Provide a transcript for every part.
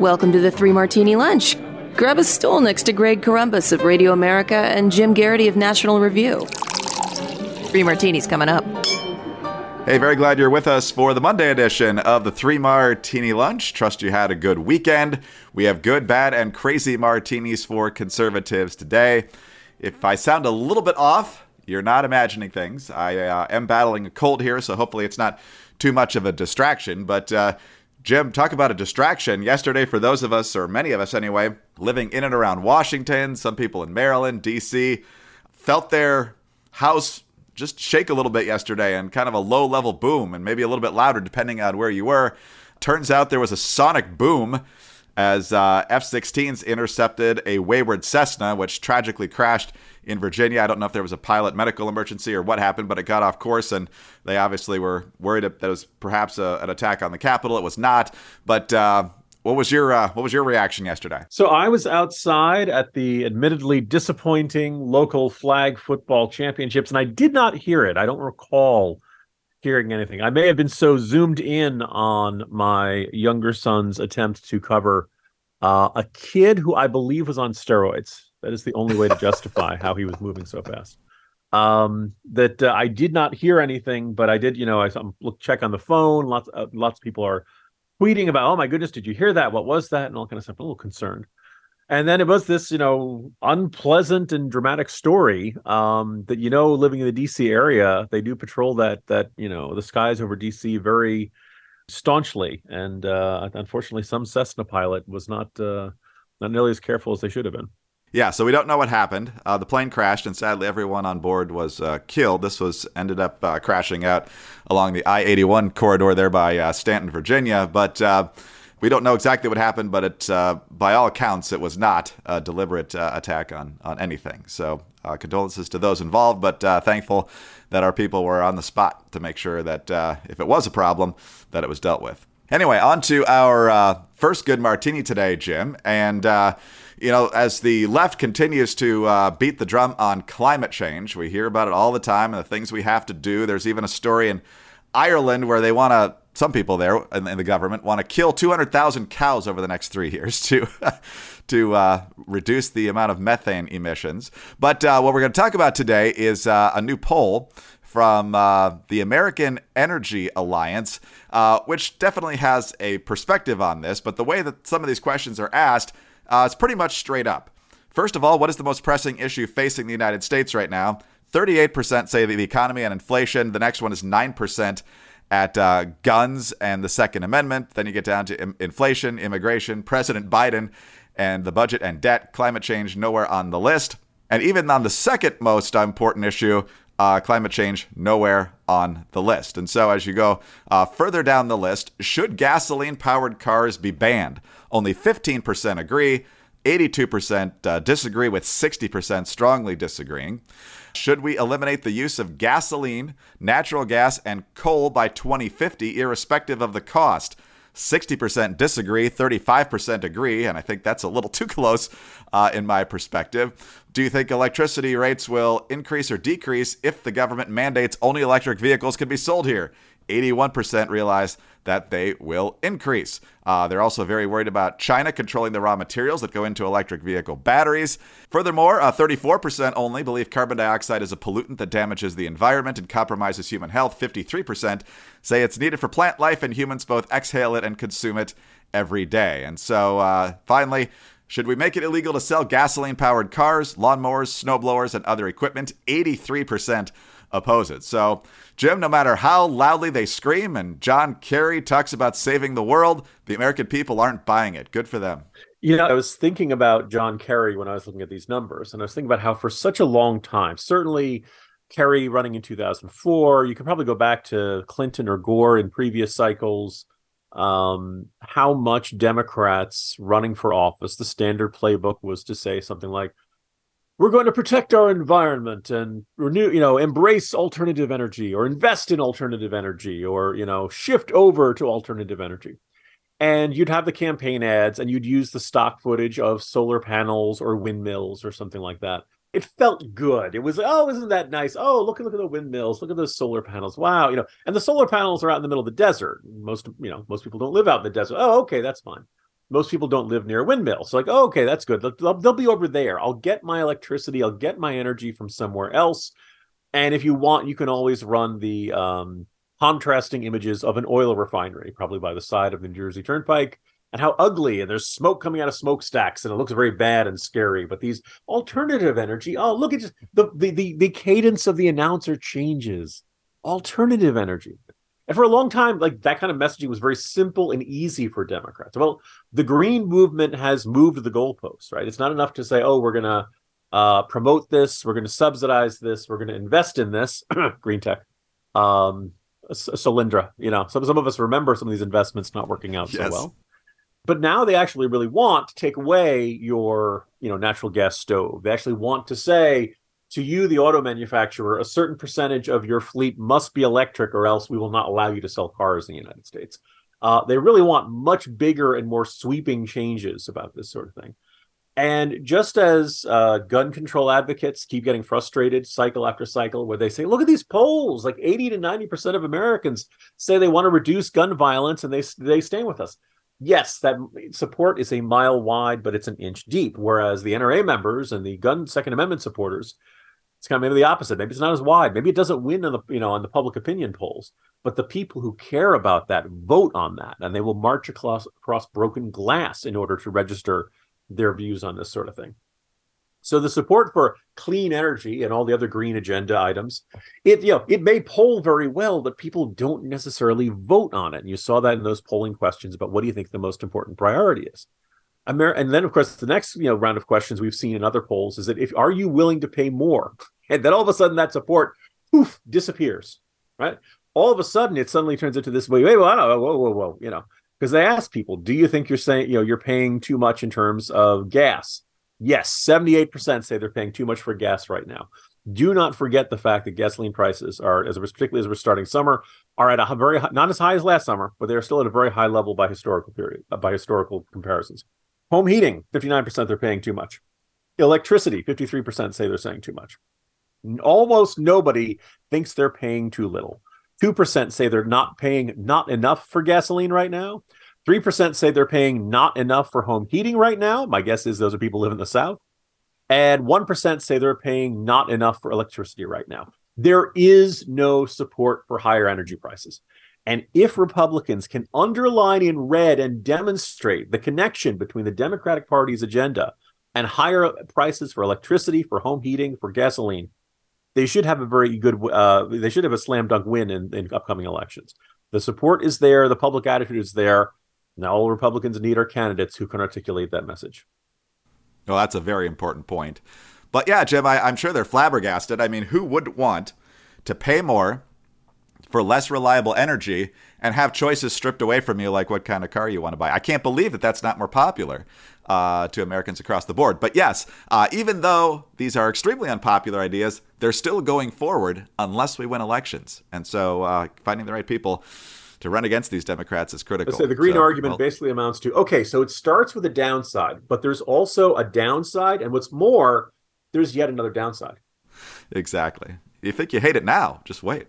Welcome to the Three Martini Lunch. Grab a stool next to Greg Corombos of Radio America and Jim Geraghty of National Review. Three Martinis coming up. Hey, very glad you're with us for the Monday edition of the Three Martini Lunch. Trust you had a good weekend. We have good, bad, and crazy martinis for conservatives today. If I sound a little bit off, you're not imagining things. I uh, am battling a cold here, so hopefully it's not too much of a distraction. But uh, Jim, talk about a distraction. Yesterday, for those of us, or many of us anyway, living in and around Washington, some people in Maryland, D.C., felt their house just shake a little bit yesterday and kind of a low level boom and maybe a little bit louder depending on where you were. Turns out there was a sonic boom as uh, F 16s intercepted a wayward Cessna, which tragically crashed in Virginia. I don't know if there was a pilot medical emergency or what happened, but it got off course, and they obviously were worried that it was perhaps a, an attack on the Capitol. It was not, but uh, what was your uh, what was your reaction yesterday? So I was outside at the admittedly disappointing local flag football championships, and I did not hear it. I don't recall hearing anything. I may have been so zoomed in on my younger son's attempt to cover uh, a kid who I believe was on steroids. That is the only way to justify how he was moving so fast. Um, that uh, I did not hear anything, but I did. You know, I look check on the phone. Lots uh, lots of people are tweeting about, oh my goodness, did you hear that? What was that? And all kind of stuff. I'm a little concerned. And then it was this, you know, unpleasant and dramatic story um, that you know, living in the DC area, they do patrol that that you know the skies over DC very staunchly, and uh, unfortunately, some Cessna pilot was not uh, not nearly as careful as they should have been. Yeah, so we don't know what happened. Uh, the plane crashed, and sadly, everyone on board was uh, killed. This was ended up uh, crashing out along the I-81 corridor there by uh, Staunton, Virginia. But uh, we don't know exactly what happened. But it, uh, by all accounts, it was not a deliberate attack on on anything. So condolences to those involved, but thankful that our people were on the spot to make sure that if it was a problem, that it was dealt with. Anyway, on to our first good martini today, Jim, and you know, as the left continues to uh, beat the drum on climate change, we hear about it all the time and the things we have to do. There's even a story in Ireland where they want to, some people there in, in the government want to kill 200,000 cows over the next three years to to uh, reduce the amount of methane emissions. But uh, what we're going to talk about today is uh, a new poll from uh, the American Energy Alliance, uh, which definitely has a perspective on this. But the way that some of these questions are asked uh, it's pretty much straight up. First of all, what is the most pressing issue facing the United States right now? 38% say the economy and inflation. The next one is 9% at uh, guns and the Second Amendment. Then you get down to Im- inflation, immigration, President Biden, and the budget and debt. Climate change nowhere on the list. And even on the second most important issue, uh, climate change nowhere on the list. And so, as you go uh, further down the list, should gasoline powered cars be banned? Only 15% agree, 82% uh, disagree, with 60% strongly disagreeing. Should we eliminate the use of gasoline, natural gas, and coal by 2050, irrespective of the cost? 60% disagree, 35% agree, and I think that's a little too close uh, in my perspective. Do you think electricity rates will increase or decrease if the government mandates only electric vehicles can be sold here? 81% realize that they will increase. Uh, they're also very worried about China controlling the raw materials that go into electric vehicle batteries. Furthermore, uh, 34% only believe carbon dioxide is a pollutant that damages the environment and compromises human health. 53% say it's needed for plant life, and humans both exhale it and consume it every day. And so, uh, finally, should we make it illegal to sell gasoline powered cars, lawnmowers, snowblowers, and other equipment? 83% oppose it. So, Jim, no matter how loudly they scream and John Kerry talks about saving the world, the American people aren't buying it. Good for them. You know, I was thinking about John Kerry when I was looking at these numbers, and I was thinking about how for such a long time, certainly Kerry running in 2004. You can probably go back to Clinton or Gore in previous cycles. Um, how much Democrats running for office, the standard playbook was to say something like, we're going to protect our environment and renew, you know, embrace alternative energy or invest in alternative energy or, you know, shift over to alternative energy. And you'd have the campaign ads and you'd use the stock footage of solar panels or windmills or something like that it felt good. It was, oh, isn't that nice? Oh, look, at look at the windmills. Look at those solar panels. Wow. You know, and the solar panels are out in the middle of the desert. Most, you know, most people don't live out in the desert. Oh, okay, that's fine. Most people don't live near a windmill. So like, oh, okay, that's good. They'll, they'll be over there. I'll get my electricity. I'll get my energy from somewhere else. And if you want, you can always run the um, contrasting images of an oil refinery, probably by the side of the New Jersey Turnpike and how ugly and there's smoke coming out of smokestacks and it looks very bad and scary but these alternative energy oh look at just the, the the the cadence of the announcer changes alternative energy and for a long time like that kind of messaging was very simple and easy for democrats well the green movement has moved the goalposts right it's not enough to say oh we're going to uh, promote this we're going to subsidize this we're going to invest in this green tech um Solyndra, you know, some some of us remember some of these investments not working out yes. so well. But now they actually really want to take away your, you know, natural gas stove. They actually want to say to you, the auto manufacturer, a certain percentage of your fleet must be electric, or else we will not allow you to sell cars in the United States. Uh, they really want much bigger and more sweeping changes about this sort of thing. And just as uh, gun control advocates keep getting frustrated cycle after cycle, where they say, look at these polls, like 80 to 90% of Americans say they want to reduce gun violence and they, they stay with us yes, that support is a mile wide, but it's an inch deep. Whereas the NRA members and the gun Second Amendment supporters, it's kind of maybe the opposite. Maybe it's not as wide. Maybe it doesn't win on the you know on the public opinion polls. But the people who care about that vote on that, and they will march across across broken glass in order to register their views on this sort of thing. So the support for clean energy and all the other green agenda items, it you know it may poll very well, but people don't necessarily vote on it. And you saw that in those polling questions about what do you think the most important priority is. Amer- and then of course the next you know round of questions we've seen in other polls is that if are you willing to pay more, and then all of a sudden that support poof disappears, right? All of a sudden it suddenly turns into this wait wait whoa whoa whoa whoa you know because they ask people do you think you're saying you know you're paying too much in terms of gas Yes, 78% say they're paying too much for gas right now. Do not forget the fact that gasoline prices are, as particularly as we're starting summer, are at a very not as high as last summer, but they're still at a very high level by historical period, by historical comparisons. Home heating, 59% they're paying too much. Electricity, 53% say they're saying too much. Almost nobody thinks they're paying too little. 2% say they're not paying not enough for gasoline right now. 3% say they're paying not enough for home heating right now. My guess is those are people live in the South. And 1% say they're paying not enough for electricity right now. There is no support for higher energy prices. And if Republicans can underline in red and demonstrate the connection between the Democratic Party's agenda and higher prices for electricity, for home heating, for gasoline, they should have a very good, uh, they should have a slam dunk win in, in upcoming elections. The support is there, the public attitude is there. Now, all Republicans need are candidates who can articulate that message. Well, that's a very important point. But yeah, Jim, I, I'm sure they're flabbergasted. I mean, who would want to pay more for less reliable energy and have choices stripped away from you, like what kind of car you want to buy? I can't believe that that's not more popular uh, to Americans across the board. But yes, uh, even though these are extremely unpopular ideas, they're still going forward unless we win elections. And so uh, finding the right people to run against these Democrats is critical. So the green so, argument well, basically amounts to okay, so it starts with a downside, but there's also a downside, and what's more, there's yet another downside. Exactly. You think you hate it now? Just wait.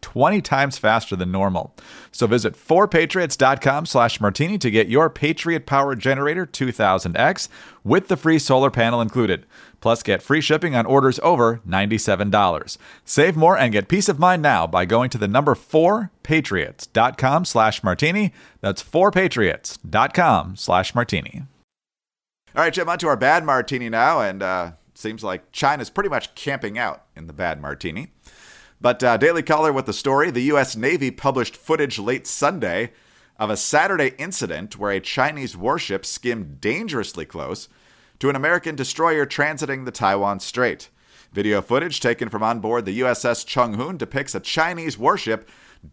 20 times faster than normal. So visit 4patriots.com slash martini to get your Patriot Power Generator 2000X with the free solar panel included. Plus, get free shipping on orders over $97. Save more and get peace of mind now by going to the number 4patriots.com slash martini. That's 4patriots.com slash martini. All right, Jim, on to our bad martini now. And uh, seems like China's pretty much camping out in the bad martini. But uh, Daily Caller with the story the U.S. Navy published footage late Sunday of a Saturday incident where a Chinese warship skimmed dangerously close to an American destroyer transiting the Taiwan Strait. Video footage taken from on board the USS Chung Hoon depicts a Chinese warship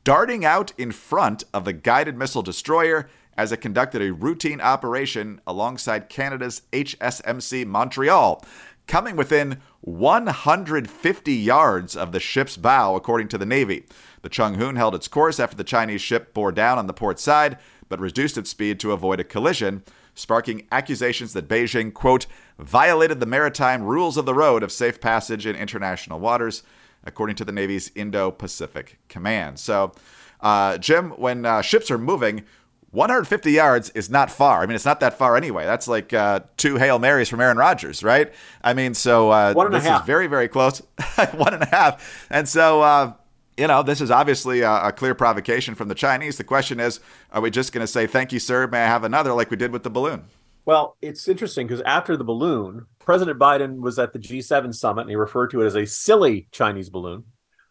darting out in front of the guided missile destroyer as it conducted a routine operation alongside Canada's HSMC Montreal, coming within 150 yards of the ship's bow, according to the Navy. The Chung Hoon held its course after the Chinese ship bore down on the port side, but reduced its speed to avoid a collision, sparking accusations that Beijing, quote, violated the maritime rules of the road of safe passage in international waters, according to the Navy's Indo Pacific Command. So, uh, Jim, when uh, ships are moving, 150 yards is not far. I mean, it's not that far anyway. That's like uh, two Hail Marys from Aaron Rodgers, right? I mean, so uh, this is very, very close. One and a half. And so, uh, you know, this is obviously a, a, clear provocation from the Chinese. The question is, are we just going to say, thank you, sir, may I have another, like we did with the balloon? Well, it's interesting because after the balloon, President Biden was at the G7 summit and he referred to it as a silly Chinese balloon.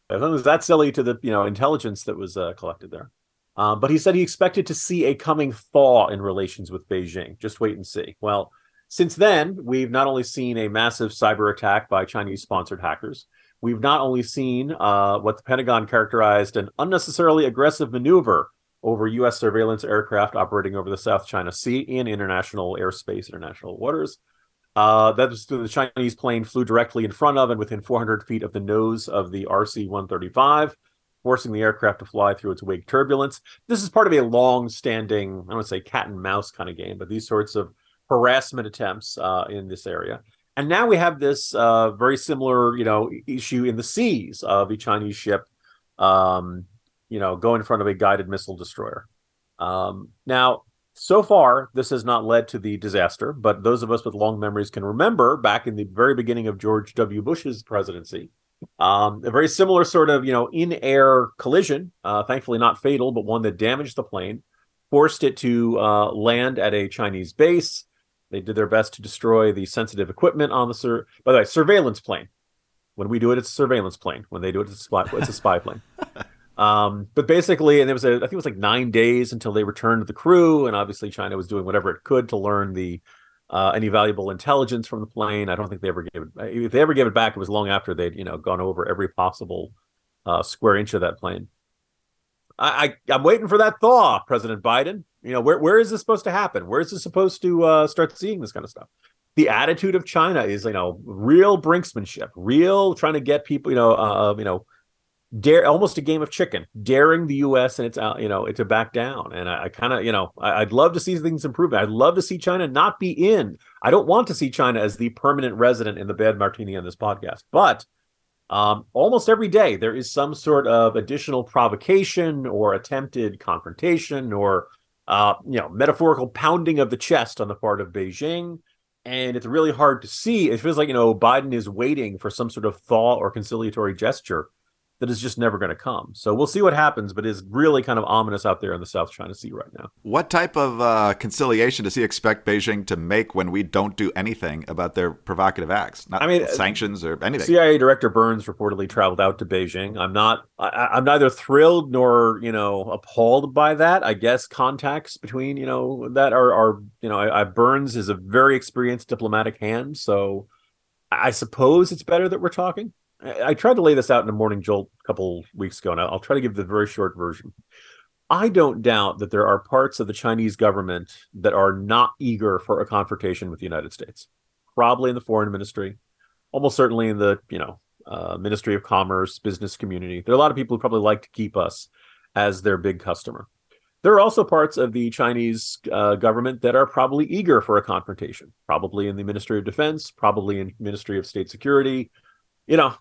I think it was that silly to the you know intelligence that was uh, collected there. Uh, but he said he expected to see a coming thaw in relations with Beijing. Just wait and see. Well, since then, we've not only seen a massive cyber attack by Chinese sponsored hackers, we've not only seen uh, what the Pentagon characterized an unnecessarily aggressive maneuver over U.S. surveillance aircraft operating over the South China Sea in international airspace, international waters. Uh, that was the Chinese plane flew directly in front of and within 400 feet of the nose of the RC 135, forcing the aircraft to fly through its wake turbulence. This is part of a long standing, I don't want to say cat and mouse kind of game, but these sorts of harassment attempts uh, in this area. And now we have this uh, very similar, you know, issue in the seas of a Chinese ship, um, you know, go in front of a guided missile destroyer. Um, now, so far, this has not led to the disaster, but those of us with long memories can remember back in the very beginning of George W. Bush's presidency, um, a very similar sort of, you know, in-air collision, uh, thankfully not fatal, but one that damaged the plane, forced it to uh, land at a Chinese base. They did their best to destroy the sensitive equipment on the sur- by the way surveillance plane. When we do it, it's a surveillance plane. When they do it, it's a spy, it's a spy plane. Um, but basically, and it was a, I think it was like nine days until they returned the crew, and obviously China was doing whatever it could to learn the uh, any valuable intelligence from the plane. I don't think they ever gave it. If they ever gave it back, it was long after they'd you know gone over every possible uh, square inch of that plane. I, I am waiting for that thaw, President Biden. You know where where is this supposed to happen? Where is this supposed to uh, start seeing this kind of stuff? The attitude of China is you know real brinksmanship, real trying to get people you know uh, you know dare almost a game of chicken, daring the U.S. and it's uh, you know to back down. And I, I kind of you know I, would love to see things improve. I'd love to see China not be in. I don't want to see China as the permanent resident in the bad martini on this podcast, but um, almost every day there is some sort of additional provocation or attempted confrontation or uh, you know metaphorical pounding of the chest on the part of Beijing. And it's really hard to see. It feels like you know Biden is waiting for some sort of thaw or conciliatory gesture that is just never going to come. So we'll see what happens, but it's really kind of ominous out there in the South China Sea right now. What type of uh, conciliation does he expect Beijing to make when we don't do anything about their provocative acts? Not I mean, sanctions or anything. CIA Director Burns reportedly traveled out to Beijing. I'm not. I, am neither thrilled nor you know appalled by that. I guess contacts between you know that are are you know I, I Burns is a very experienced diplomatic hand, so I suppose it's better that we're talking. I tried to lay this out in a morning jolt a couple weeks ago, and I'll try to give the very short version. I don't doubt that there are parts of the Chinese government that are not eager for a confrontation with the United States. Probably in the foreign ministry, almost certainly in the you know uh, Ministry of Commerce, business community. There are a lot of people who probably like to keep us as their big customer. There are also parts of the Chinese uh, government that are probably eager for a confrontation, probably in the Ministry of Defense, probably in Ministry of State Security. You know,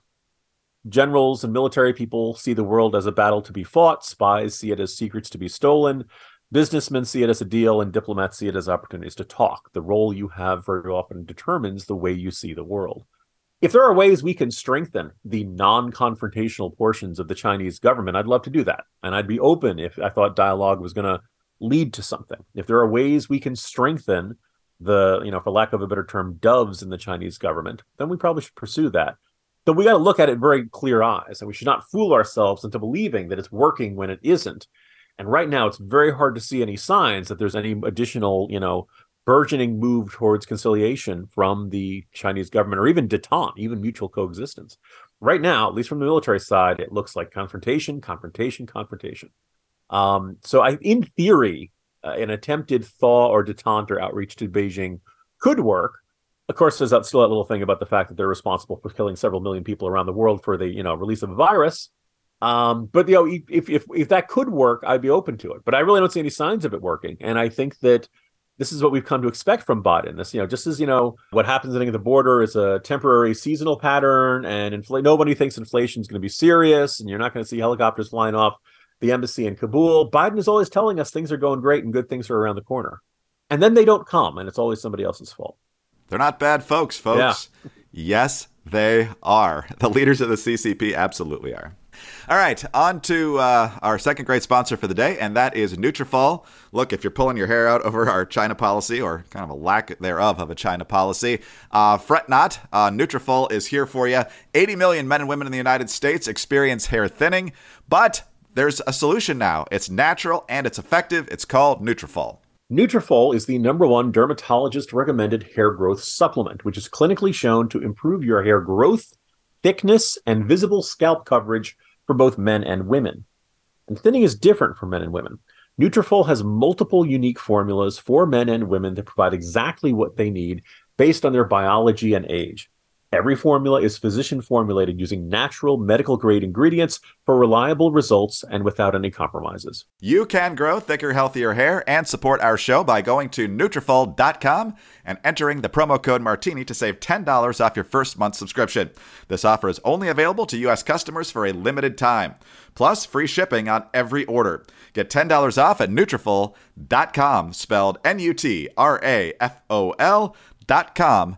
generals and military people see the world as a battle to be fought, spies see it as secrets to be stolen, businessmen see it as a deal, and diplomats see it as opportunities to talk. The role you have very often determines the way you see the world if there are ways we can strengthen the non-confrontational portions of the Chinese government, I'd love to do that. And I'd be open if I thought dialogue was going to lead to something. If there are ways we can strengthen the, you know, for lack of a better term, doves in the Chinese government, then we probably should pursue that. But we got to look at it very clear eyes, and we should not fool ourselves into believing that it's working when it isn't. And right now, it's very hard to see any signs that there's any additional, you know, burgeoning move towards conciliation from the Chinese government or even detente, even mutual coexistence. Right now, at least from the military side, it looks like confrontation, confrontation, confrontation. Um, so, I, in theory, uh, an attempted thaw or detente or outreach to Beijing could work. Of course, there's that still that little thing about the fact that they're responsible for killing several million people around the world for the you know release of a virus. Um, but you know, if if if that could work, I'd be open to it. But I really don't see any signs of it working, and I think that this is what we've come to expect from Biden. This, you know, just as you know, what happens at the border is a temporary seasonal pattern, and infl- nobody thinks inflation is going to be serious, and you're not going to see helicopters flying off the embassy in Kabul. Biden is always telling us things are going great and good things are around the corner, and then they don't come, and it's always somebody else's fault. They're not bad folks, folks. Yeah. yes, they are. The leaders of the CCP absolutely are. All right, on to uh, our second great sponsor for the day, and that is Nutrafol. Look, if you're pulling your hair out over our China policy, or kind of a lack thereof of a China policy, uh, fret not. Uh, Nutrafol is here for you. 80 million men and women in the United States experience hair thinning, but there's a solution now. It's natural and it's effective. It's called Nutrafol. Nutrafol is the number one dermatologist recommended hair growth supplement, which is clinically shown to improve your hair growth, thickness, and visible scalp coverage for both men and women. And thinning is different for men and women. Nutrafol has multiple unique formulas for men and women that provide exactly what they need based on their biology and age. Every formula is physician formulated using natural medical grade ingredients for reliable results and without any compromises. You can grow thicker, healthier hair and support our show by going to Nutrafol.com and entering the promo code Martini to save $10 off your first month subscription. This offer is only available to U.S. customers for a limited time, plus free shipping on every order. Get $10 off at Nutrafol.com, spelled N-U-T-R-A-F-O-L dot com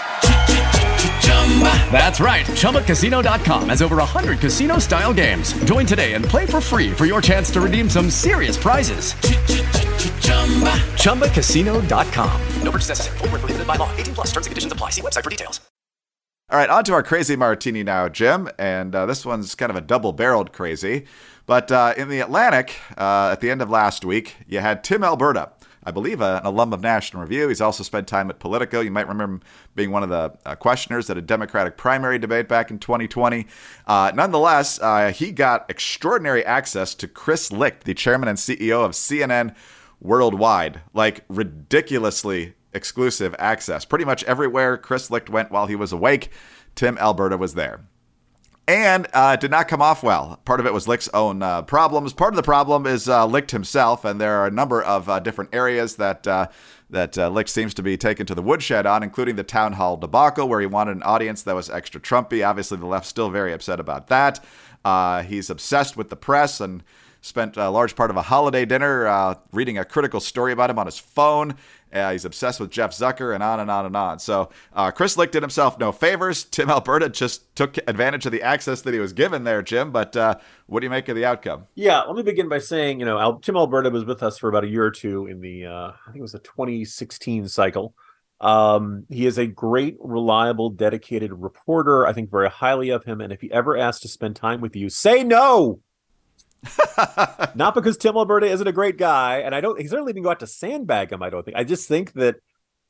That's right. ChumbaCasino.com has over 100 casino style games. Join today and play for free for your chance to redeem some serious prizes. ChumbaCasino.com. No purchase necessary. Full prohibited by law. 18 plus terms and conditions apply. See website for details. All right, on to our crazy martini now, Jim. And uh, this one's kind of a double barreled crazy. But uh, in the Atlantic, uh, at the end of last week, you had Tim Alberta I believe, an alum of National Review. He's also spent time at Politico. You might remember him being one of the uh, questioners at a Democratic primary debate back in 2020. Uh, nonetheless, uh, he got extraordinary access to Chris Licht, the chairman and CEO of CNN Worldwide, like ridiculously exclusive access. Pretty much everywhere Chris Licht went while he was awake, Tim Alberta was there and uh, did not come off well. Part of it was Licht's own uh, problems. Part of the problem is uh, Licht himself, and there are a number of uh, different areas that uh, that uh, Licht seems to be taken to the woodshed on, including the town hall debacle, where he wanted an audience that was extra Trumpy. Obviously, the left's still very upset about that. He's obsessed with the press and spent a large part of a holiday dinner reading a critical story about him on his phone. Uh, he's obsessed with Jeff Zucker and on and on and on. So uh, Chris Licht did himself no favors. Tim Alberta just took advantage of the access that he was given there, Jim. But uh, what do you make of the outcome? Yeah, let me begin by saying, you know, Al- Tim Alberta was with us for about a year or two in the, uh, I think it was the 2016 cycle. Um, he is a great, reliable, dedicated reporter. I think very highly of him. And if he ever asks to spend time with you, say no. Not because Tim Alberta isn't a great guy, and I don't. He certainly didn't go out to sandbag him. I don't think. I just think that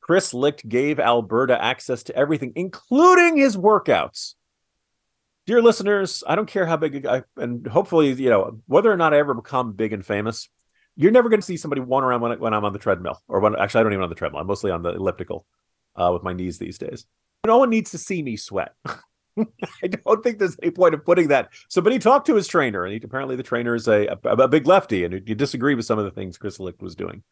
Chris Licht gave Alberta access to everything, including his workouts. Dear listeners, I don't care how big, I, and hopefully, you know, whether or not I ever become big and famous, you're never going to see somebody run around when, when I'm on the treadmill, or when actually I don't even on the treadmill. I'm mostly on the elliptical uh, with my knees these days. No one needs to see me sweat. I don't think there's any point of putting that. So, but he talked to his trainer, and he, apparently the trainer is a, a, a big lefty, and you disagree with some of the things Chris Licht was doing.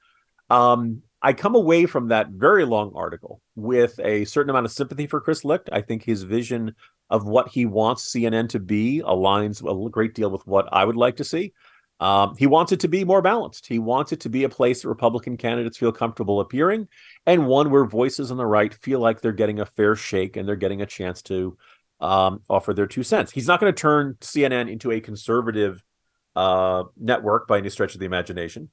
Um, I come away from that very long article with a certain amount of sympathy for Chris Licht. I think his vision of what he wants CNN to be aligns a great deal with what I would like to see. Um, he wants it to be more balanced. He wants it to be a place that Republican candidates feel comfortable appearing, and one where voices on the right feel like they're getting a fair shake and they're getting a chance to um, offer their two cents. He's not going to turn CNN into a conservative uh, network by any stretch of the imagination,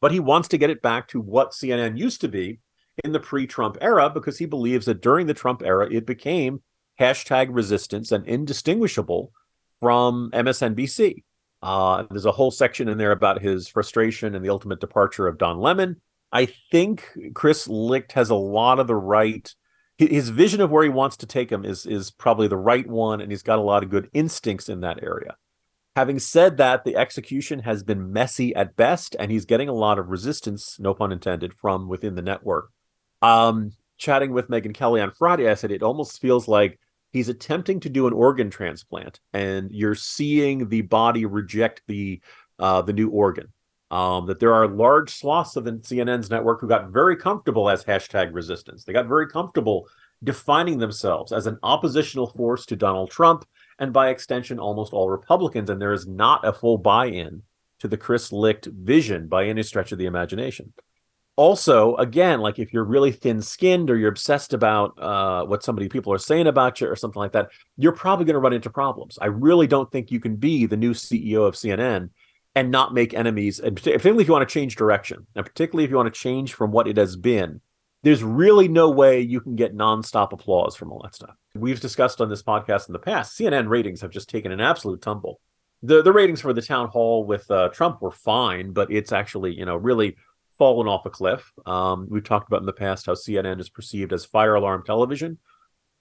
but he wants to get it back to what CNN used to be in the pre-Trump era because he believes that during the Trump era it became hashtag resistance and indistinguishable from MSNBC. Uh, there's a whole section in there about his frustration and the ultimate departure of Don Lemon. I think Chris Licht has a lot of the right his vision of where he wants to take him is is probably the right one and he's got a lot of good instincts in that area. Having said that the execution has been messy at best and he's getting a lot of resistance no pun intended from within the network. Um chatting with megyn kelly on friday i said it almost feels like he's attempting to do an organ transplant and you're seeing the body reject the uh the new organ um, that there are large swaths of the CNN's network who got very comfortable as hashtag resistance. They got very comfortable defining themselves as an oppositional force to Donald Trump and by extension almost all Republicans. And there is not a full buy-in to the Chris Licht vision by any stretch of the imagination. Also, again, like if you're really thin-skinned or you're obsessed about uh, what somebody people are saying about you or something like that, you're probably going to run into problems. I really don't think you can be the new CEO of CNN and not make enemies, and particularly if you want to change direction, and particularly if you want to change from what it has been, there's really no way you can get nonstop applause from all that stuff. We've discussed on this podcast in the past, CNN ratings have just taken an absolute tumble. The the ratings for the town hall with uh, Trump were fine, but it's actually you know really fallen off a cliff. Um, we've talked about in the past how CNN is perceived as fire alarm television.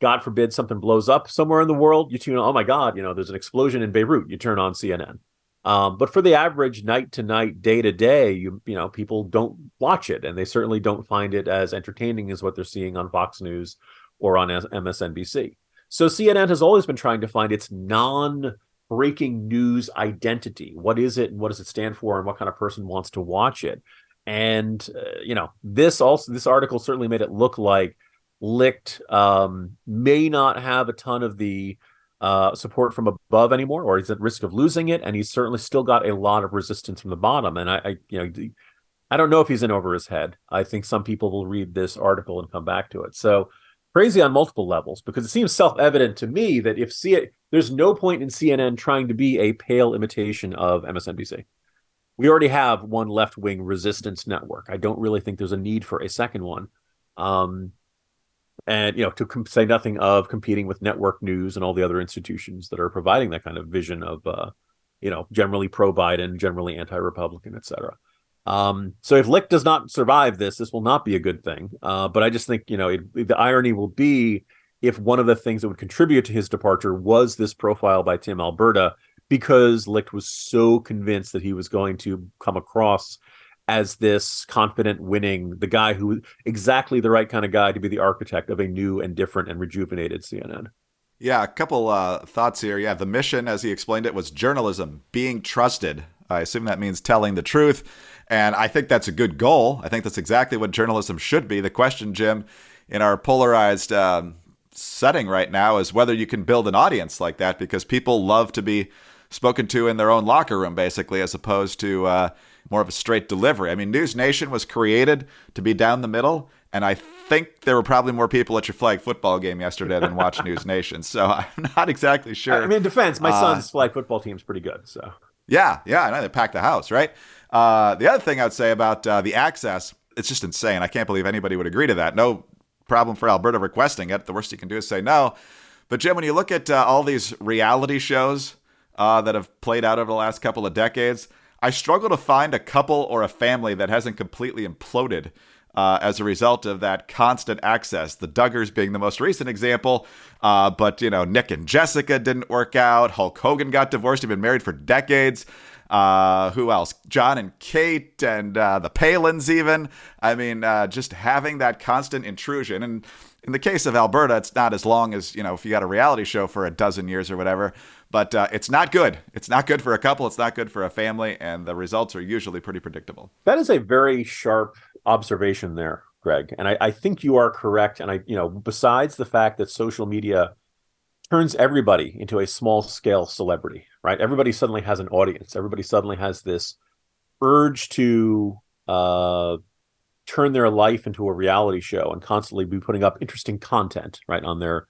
God forbid something blows up somewhere in the world, you tune on. Oh my God, you know, there's an explosion in Beirut. You turn on CNN. Um, but for the average night to night, day to day, you you know, people don't watch it, and they certainly don't find it as entertaining as what they're seeing on Fox News or on MSNBC. So CNN has always been trying to find its non breaking news identity. What is it, and what does it stand for, and what kind of person wants to watch it? And uh, you know, this also this article certainly made it look like Licht um, may not have a ton of the uh, support from above anymore, or he's at risk of losing it, and he's certainly still got a lot of resistance from the bottom. And I, I, you know, I don't know if he's in over his head. I think some people will read this article and come back to it. So crazy on multiple levels because it seems self-evident to me that if C- there's no point in CNN trying to be a pale imitation of MSNBC. We already have one left-wing resistance network. I don't really think there's a need for a second one. Um, and you know to com- say nothing of competing with network news and all the other institutions that are providing that kind of vision of uh, you know generally pro biden generally anti-republican etc um, so if licht does not survive this this will not be a good thing. Uh, but i just think you know it, the irony will be if one of the things that would contribute to his departure was this profile by tim alberta because licht was so convinced that he was going to come across as this confident winning the guy who exactly the right kind of guy to be the architect of a new and different and rejuvenated cnn yeah a couple uh, thoughts here. Yeah the mission as he explained it was journalism being trusted. I assume that means telling the truth and i think that's a good goal. I think that's exactly what journalism should be. The question jim in our polarized um, setting right now is whether you can build an audience like that because people love to be spoken to in their own locker room, basically, as opposed to uh, more of a straight delivery. I mean, News Nation was created to be down the middle, and I think there were probably more people at your flag football game yesterday than watch News Nation. So I'm not exactly sure. I mean, in defense, my uh, son's flag football team's pretty good. So yeah, yeah, I know they packed the house, right? Uh, the other thing I'd say about uh, the access, it's just insane. I can't believe anybody would agree to that. No problem for Alberta requesting it. The worst you can do is say no. But Jim, when you look at uh, all these reality shows uh, that have played out over the last couple of decades, I struggle to find a couple or a family that hasn't completely imploded uh, as a result of that constant access. The Duggars being the most recent example, uh, but you know Nick and Jessica didn't work out. Hulk Hogan got divorced. He'd been married for decades. Uh, who else? John and Kate and uh, the Palins, even. I mean, uh, just having that constant intrusion. And in the case of Alberta, it's not as long as you know if you got a reality show for a dozen years or whatever. But uh, it's not good. It's not good for a couple. It's not good for a family, and the results are usually pretty predictable. That is a very sharp observation there, Greg. And I, I think you are correct. And I, you know, besides the fact that social media turns everybody into a small scale celebrity, right? Everybody suddenly has an audience. Everybody suddenly has this urge to uh, turn their life into a reality show and constantly be putting up interesting content, right, on their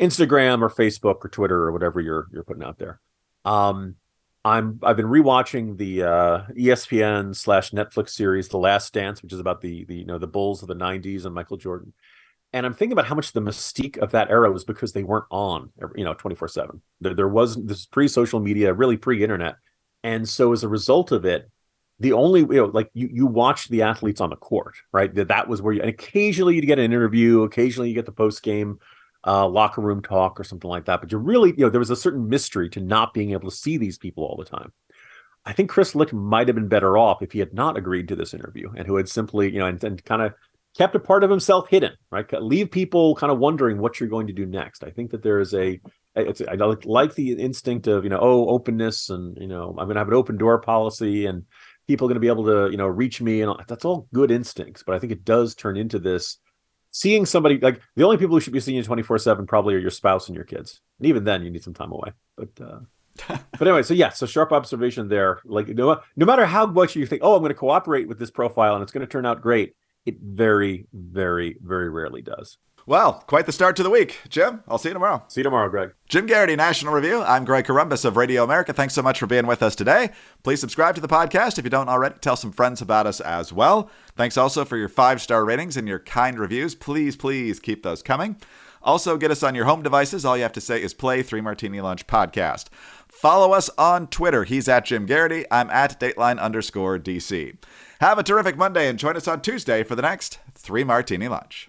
Instagram or Facebook or Twitter or whatever you're you're putting out there. Um, I'm I've been rewatching the uh, ESPN slash Netflix series The Last Dance, which is about the the you know the Bulls of the '90s and Michael Jordan. And I'm thinking about how much the mystique of that era was because they weren't on, you know, 24 seven. There, there wasn't this pre social media, really pre internet, and so as a result of it, the only you know like you you watch the athletes on the court, right? That that was where you and occasionally you'd get an interview, occasionally you get the post game uh, locker room talk or something like that. But you really, you know, there was a certain mystery to not being able to see these people all the time. I think Chris Licht might have been better off if he had not agreed to this interview and who had simply, you know, and, and kind of kept a part of himself hidden, right? Leave people kind of wondering what you're going to do next. I think that there is a, it's, I like the instinct of, you know, oh, openness and, you know, I'm going to have an open door policy and people are going to be able to, you know, reach me. And that's all good instincts. But I think it does turn into this seeing somebody like the only people who should be seeing you 24 7 probably are your spouse and your kids. And even then you need some time away. But uh but anyway so yeah so sharp observation there. Like no, no matter how much you think oh i'm going to cooperate with this profile and it's going to turn out great it very very very rarely does well, quite the start to the week. Jim, I'll see you tomorrow. See you tomorrow, Greg. Jim Geraghty, National Review. I'm Greg Corombos of Radio America. Thanks so much for being with us today. Please subscribe to the podcast if you don't already. Tell some friends about us as well. Thanks also for your five star ratings and your kind reviews. Please, please keep those coming. Also, get us on your home devices. All you have to say is play Three Martini Lunch podcast. Follow us on Twitter. He's at Jim Geraghty. I'm at Dateline underscore DC. Have a terrific Monday and join us on Tuesday for the next Three Martini Lunch.